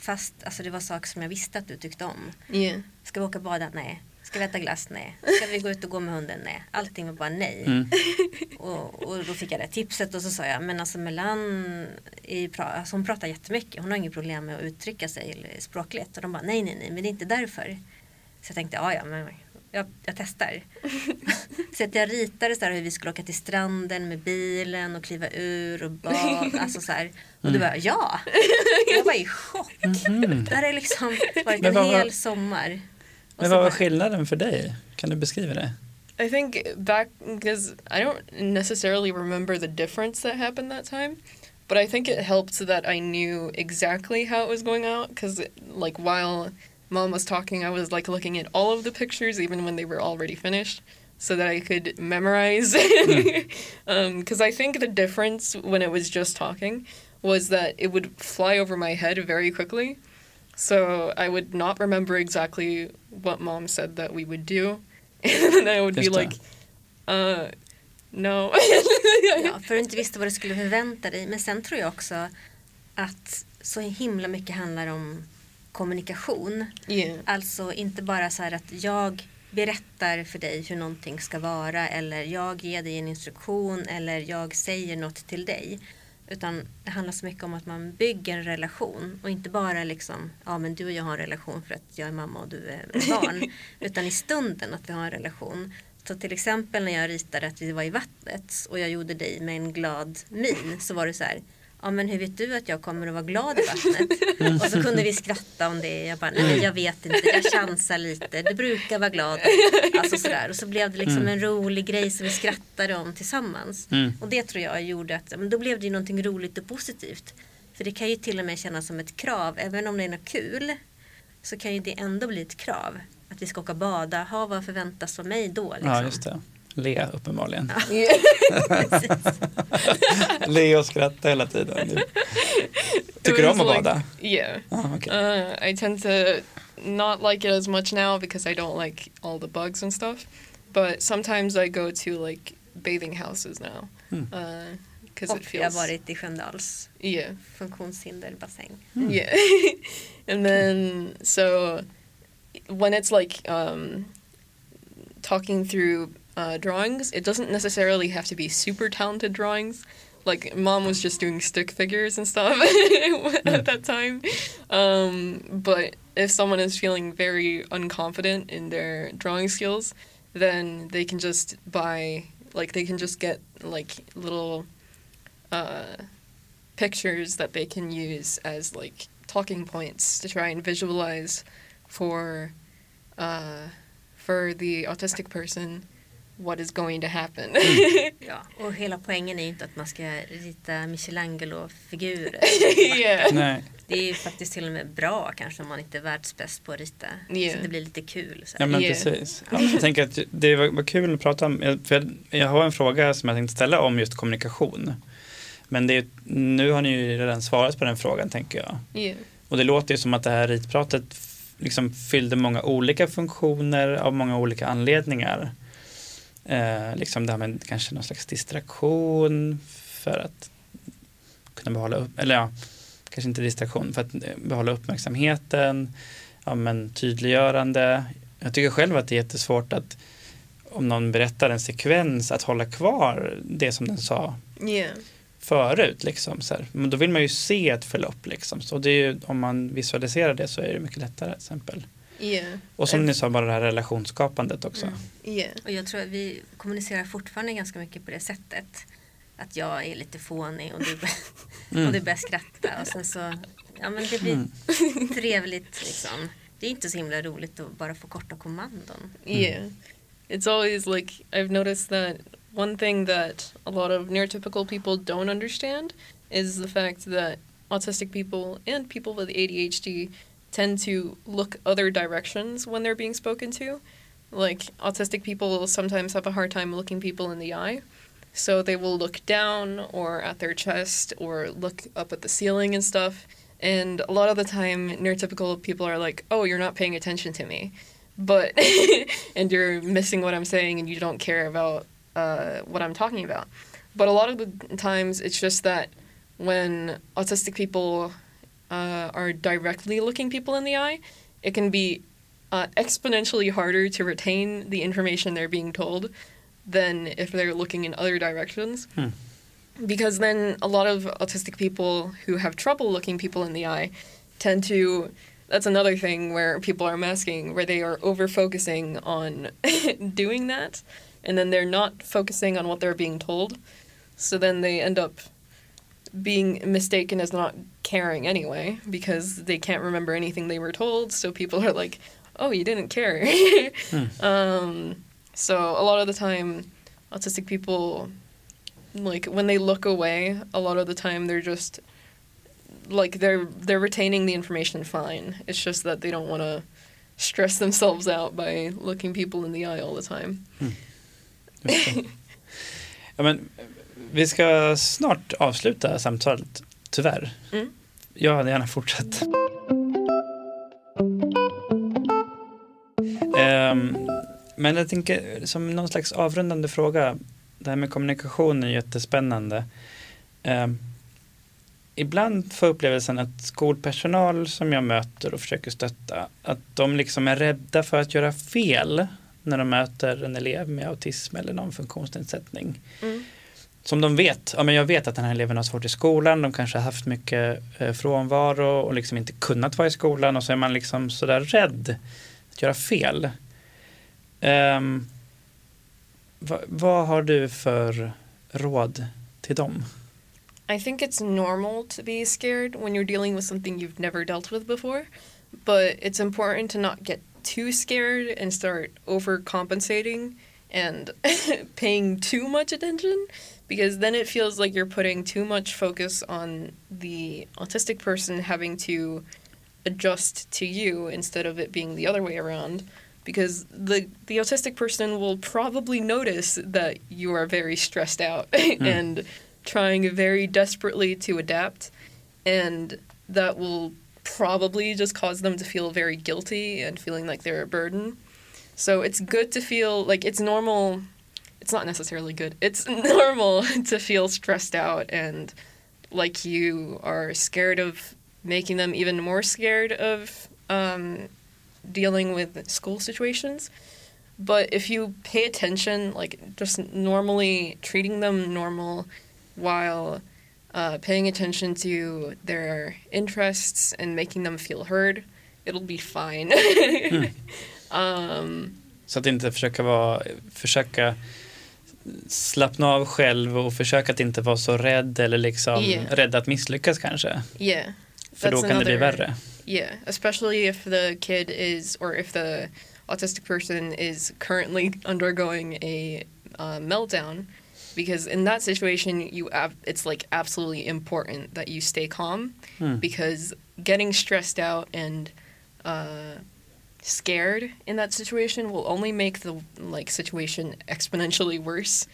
Fast alltså, det var saker som jag visste att du tyckte om. yeah, Ska vi åka och bada? Nej. Ska vi äta glass? Nej. Ska vi gå ut och gå med hunden? Nej. Allting var bara nej. Mm. Och, och då fick jag det tipset och så sa jag men alltså Melan pra, alltså hon pratar jättemycket. Hon har inget problem med att uttrycka sig språkligt. Och de bara nej nej nej men det är inte därför. Så jag tänkte, ja ja men jag, jag testar. så att jag ritade så här hur vi skulle åka till stranden med bilen och kliva ur och bad. Alltså så här. Och du bara, ja! Jag var i chock. Det här har liksom varit Men en var- hel sommar. Och Men vad var bara- skillnaden för dig? Kan du beskriva det? I think back because I don't necessarily remember the difference that happened that time, but I think it helped that I knew exactly how it was going out because like while mom was talking, I was like looking at all of the pictures even when they were already finished so that I could memorize hmm. um, because I think the difference when it was just talking was that it would fly over my head very quickly. So I would not remember exactly what mom said that we would do. And then I would be Just det. like, uh, no. Ja, för du inte visste vad du skulle förvänta dig. Men sen tror jag också att så himla mycket handlar om kommunikation. yeah. Alltså inte bara så här att jag berättar för dig hur någonting ska vara eller jag ger dig en instruktion eller jag säger något till dig. Utan det handlar så mycket om att man bygger en relation och inte bara liksom, ja men du och jag har en relation för att jag är mamma och du är barn. utan i stunden att vi har en relation. Så till exempel när jag ritade att vi var i vattnet och jag gjorde dig med en glad min så var det så här, ja men hur vet du att jag kommer att vara glad i vattnet? Och så kunde vi skratta om det. Jag bara, nej men jag vet inte, jag chansar lite, du brukar vara glad. Alltså sådär. Och så blev det liksom en rolig grej som vi skrattade om tillsammans. Mm. Och det tror jag gjorde att, men då blev det ju någonting roligt och positivt. För det kan ju till och med kännas som ett krav, även om det är något kul. Så kan ju det ändå bli ett krav. Att vi ska åka och bada, ha vad förväntas av mig då? Liksom. Ja, just det. Le uppenbarligen. Yeah. Le och skratta hela tiden. Tycker du om att like- bada? Yeah. Ja, okej. Uh, I tend to not like it as much now because I don't like all the bugs and stuff. But sometimes I go to like bathing houses now. Mm. Because Och it jag har feels. varit i Sköndals Yeah. funktionshinderbassäng. Yeah. and then so when it's like um, talking through uh, drawings, it doesn't necessarily have to be super talented drawings. Like mom was just doing stick figures and stuff at that time. Um, but if someone is feeling very unconfident in their drawing skills, then they can just buy like they can just get like little uh, pictures that they can use as like talking points to try and visualize for uh, for the autistic person what is going to happen. Ja, och hela poängen är ju inte att man ska rita Michelangelo-figurer. yeah. Nej. Det är ju faktiskt till och med bra kanske om man inte är världsbäst på att rita. Yeah. Så det blir lite kul. Så Ja men Yeah. precis. Ja, jag tänker att det var, var kul att prata om, för jag, jag har en fråga som jag tänkte ställa om just kommunikation. Men det är, nu har ni ju redan svarat på den frågan tänker jag. Yeah. Och det låter ju som att det här ritpratet liksom fyllde många olika funktioner av många olika anledningar. Eh, liksom det här med kanske någon slags distraktion för att kunna behålla upp, eller ja, kanske inte distraktion, för att eh, behålla uppmärksamheten, ja men tydliggörande. Jag tycker själv att det är jättesvårt att om någon berättar en sekvens att hålla kvar det som den sa Yeah. förut. Liksom, så här. Men då vill man ju se ett förlopp. Liksom. Så det är ju, om man visualiserar det så är det mycket lättare. Till exempel. Yeah. Och som ni sa, bara det här relationsskapandet också. Mm. Yeah. Och jag tror att vi kommunicerar fortfarande ganska mycket på det sättet. Att jag är lite fånig och du, Mm. och du börjar skratta. Och sen så, ja men det blir Mm. trevligt liksom. Det är inte så himla roligt att bara få korta kommandon. Yeah. It's always like I've noticed that one thing that a lot of neurotypical people don't understand is the fact that autistic people and people with ADHD tend to look other directions when they're being spoken to. Like autistic people will sometimes have a hard time looking people in the eye. So they will look down or at their chest or look up at the ceiling and stuff. And a lot of the time, neurotypical people are like, oh, you're not paying attention to me. But, and you're missing what I'm saying and you don't care about uh, what I'm talking about. But a lot of the times, it's just that when autistic people uh, are directly looking people in the eye, it can be uh, exponentially harder to retain the information they're being told than if they're looking in other directions. Hmm. Because then a lot of autistic people who have trouble looking people in the eye tend to that's another thing where people are masking, where they are over focusing on doing that, and then they're not focusing on what they're being told. So then they end up being mistaken as not caring anyway because they can't remember anything they were told. So people are like, "Oh, you didn't care." um, so a lot of the time, autistic people, like when they look away, a lot of the time they're just like they're they're retaining the information fine. It's just that they don't want to stress themselves out by looking people in the eye all the time. Ja, men, vi ska snart avsluta samtalet, tyvärr. Mm. Jag hade gärna fortsatt. Ehm, men jag tänker som någon slags avrundande fråga. Det här med kommunikation är jättespännande. Ehm, ibland får jag upplevelsen att skolpersonal som jag möter och försöker stötta, att de liksom är rädda för att göra fel när de möter en elev med autism eller någon funktionsnedsättning. Mm. Som de vet, ja men jag vet att den här eleven har svårt i skolan, de kanske har haft mycket eh, frånvaro och liksom inte kunnat vara i skolan och så är man liksom sådär rädd att göra fel. Um, va, vad har du för råd till dem? I think it's normal to be scared when you're dealing with something you've never dealt with before, but it's important to not get too scared and start overcompensating and paying too much attention because then it feels like you're putting too much focus on the autistic person having to adjust to you instead of it being the other way around because the the autistic person will probably notice that you are very stressed out hmm. and trying very desperately to adapt and that will probably just cause them to feel very guilty and feeling like they're a burden. So it's good to feel like it's normal it's not necessarily good. It's normal to feel stressed out and like you are scared of making them even more scared of um, dealing with school situations. But if you pay attention like just normally treating them normal while uh, paying attention to their interests and making them feel heard it'll be fine. Um, Så att inte försöka vara, försöka slappna av själv och försöka att inte vara så rädd eller liksom Yeah. rädd att misslyckas kanske. yeah För då kan det bli another- värre. Yeah, especially if the kid is, or if the autistic person is currently undergoing a uh, meltdown, because in that situation, you it's like absolutely important that you stay calm, Mm. because getting stressed out and uh, scared in that situation will only make the like situation exponentially worse,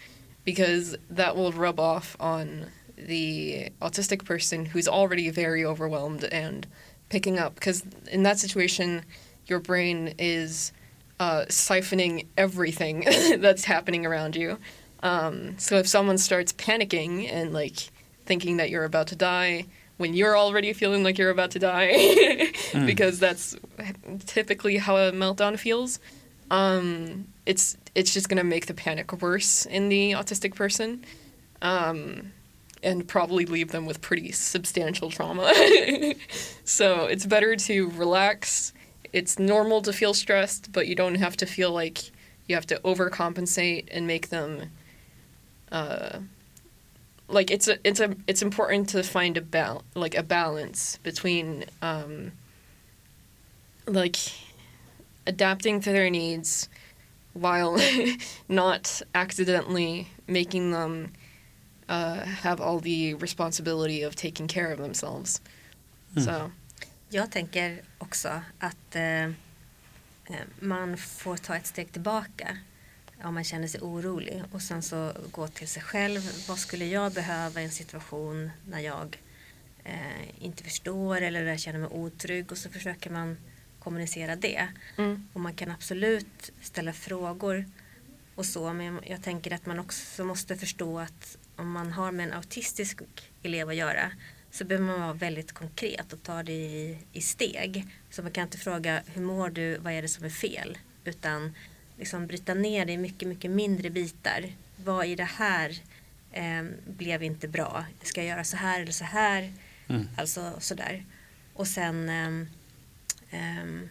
because that will rub off on the autistic person who's already very overwhelmed and picking up because in that situation your brain is uh, siphoning everything that's happening around you. Um, so if someone starts panicking and like thinking that you're about to die when you're already feeling like you're about to die because that's typically how a meltdown feels um, it's it's just gonna make the panic worse in the autistic person um, and probably leave them with pretty substantial trauma. so it's better to relax. It's normal to feel stressed, but you don't have to feel like you have to overcompensate and make them. Uh, like it's a it's a it's important to find a bal- like a balance between um, like adapting to their needs while not accidentally making them uh, have all the responsibility of taking care of themselves. So, Jag tänker också att eh, eh, man får ta ett steg tillbaka om man känner sig orolig och sen så gå till sig själv. Vad skulle jag behöva i en situation när jag eh, inte förstår eller där jag känner mig otrygg och så försöker man kommunicera det. mm, Och man kan absolut ställa frågor och så men jag tänker att man också måste förstå att om man har med en autistisk elev att göra så behöver man vara väldigt konkret och ta det i, i steg. Så man kan inte fråga hur mår du, vad är det som är fel? Utan liksom bryta ner det i mycket, mycket mindre bitar. Vad i det här eh, blev inte bra? Ska jag göra så här eller så här? Mm. Alltså sådär. Och sen ehm, Ehm,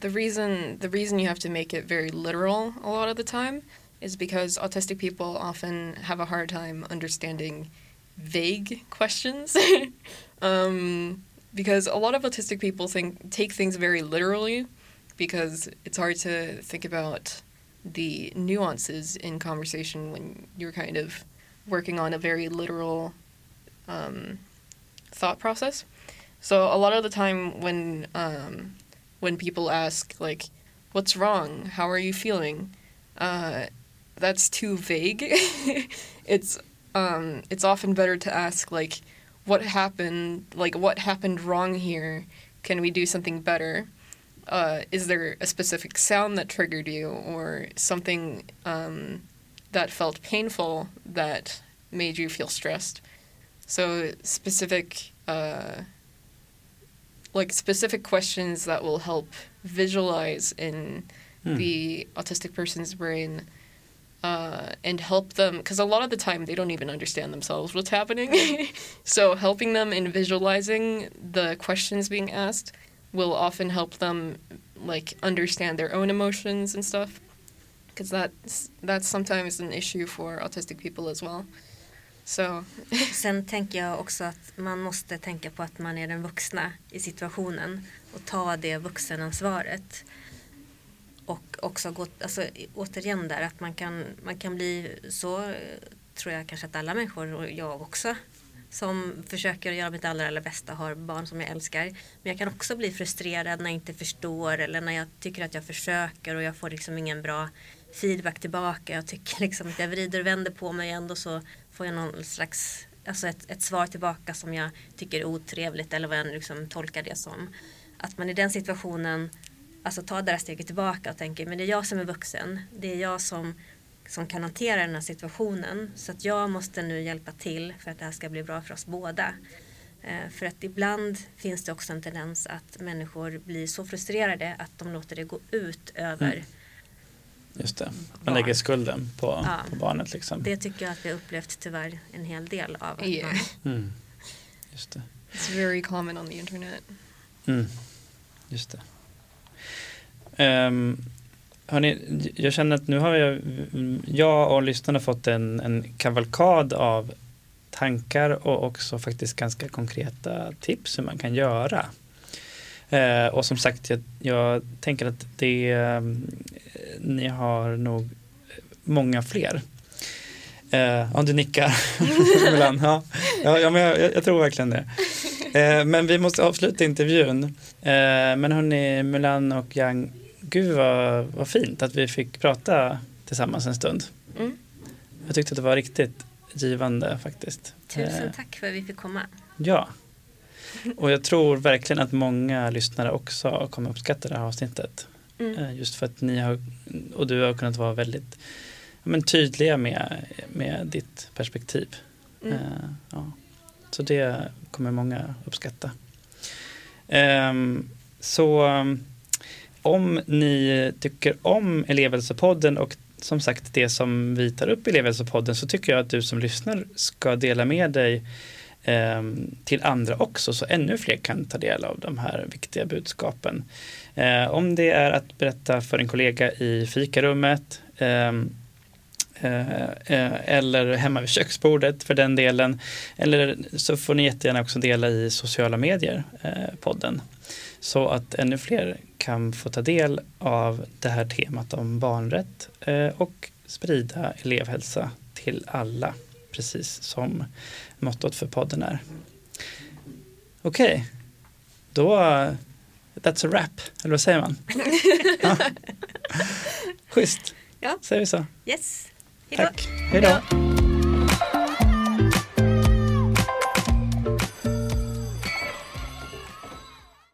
The reason the reason you have to make it very literal a lot of the time is because autistic people often have a hard time understanding vague questions. um, because a lot of autistic people think take things very literally because it's hard to think about the nuances in conversation when you're kind of working on a very literal um, thought process. So a lot of the time when um, when people ask like, "What's wrong? How are you feeling?" Uh, that's too vague. it's um, it's often better to ask like, "What happened? Like, what happened wrong here? Can we do something better?" Uh, is there a specific sound that triggered you, or something um, that felt painful that made you feel stressed? So specific. Uh, like specific questions that will help visualize in Hmm. the autistic person's brain uh, and help them because a lot of the time they don't even understand themselves what's happening so helping them in visualizing the questions being asked will often help them like understand their own emotions and stuff because that's that's sometimes an issue for autistic people as well so Sen tänker jag också att man måste tänka på att man är den vuxna i situationen och ta det vuxenansvaret. Och också gå, alltså, återigen där att man kan, man kan bli så, tror jag kanske att alla människor och jag också, som försöker göra mitt allra, allra bästa, har barn som jag älskar. Men jag kan också bli frustrerad när jag inte förstår eller när jag tycker att jag försöker och jag får liksom ingen bra feedback tillbaka. Jag tycker liksom att jag vrider och vänder på mig ändå så får jag någon slags alltså ett, ett svar tillbaka som jag tycker är otrevligt eller vad jag nu liksom tolkar det som. Att man i den situationen alltså tar det där steget tillbaka och tänker men det är jag som är vuxen. Det är jag som, som kan hantera den här situationen. Så att jag måste nu hjälpa till för att det här ska bli bra för oss båda. Eh, för att ibland finns det också en tendens att människor blir så frustrerade att de låter det gå ut över. Mm. Just det. Man Barn. lägger skulden på, Ja. på barnet liksom. Det tycker jag att vi har upplevt tyvärr en hel del av. Yeah man, Mm. Just det. it's very common on the internet Mm. Just det. Um, Hörrni, jag känner att nu har jag, jag och lyssnarna fått en, en kavalkad av tankar och också faktiskt ganska konkreta tips hur man kan göra. Eh, och som sagt, jag, jag tänker att det, eh, ni har nog många fler. Eh, ja, du nickar. Milan. ja, ja, ja, men jag, jag, jag tror verkligen det. Eh, men vi måste avsluta intervjun. Eh, men hörni, Mulan och Yang, gud vad, vad fint att vi fick prata tillsammans en stund. Mm. Jag tyckte att det var riktigt givande faktiskt. Eh, tusen tack för att vi fick komma. Ja. Och jag tror verkligen att många lyssnare också kommer uppskatta det här avsnittet. Mm. Eh, Just för att ni har, och du har kunnat vara väldigt men tydliga med, med ditt perspektiv. Mm. Eh, ja. Så det kommer många uppskatta. Ehm, så om ni tycker om elevhälsopodden och som sagt det som vi tar upp i elevhälsopodden så tycker jag att du som lyssnar ska dela med dig eh, till andra också så ännu fler kan ta del av de här viktiga budskapen. Eh, om det är att berätta för en kollega i fikarummet ehm, eh, eh, eller hemma vid köksbordet för den delen. Eller så får ni jättegärna också dela i sociala medier, eh, podden. Så att ännu fler kan få ta del av det här temat om barnrätt eh, och sprida elevhälsa till alla, precis som mottot för podden är. Okej, då that's a wrap, eller vad säger man? ja. Schysst, Ja. säger vi så. Yes, hejdå. Tack, hej då.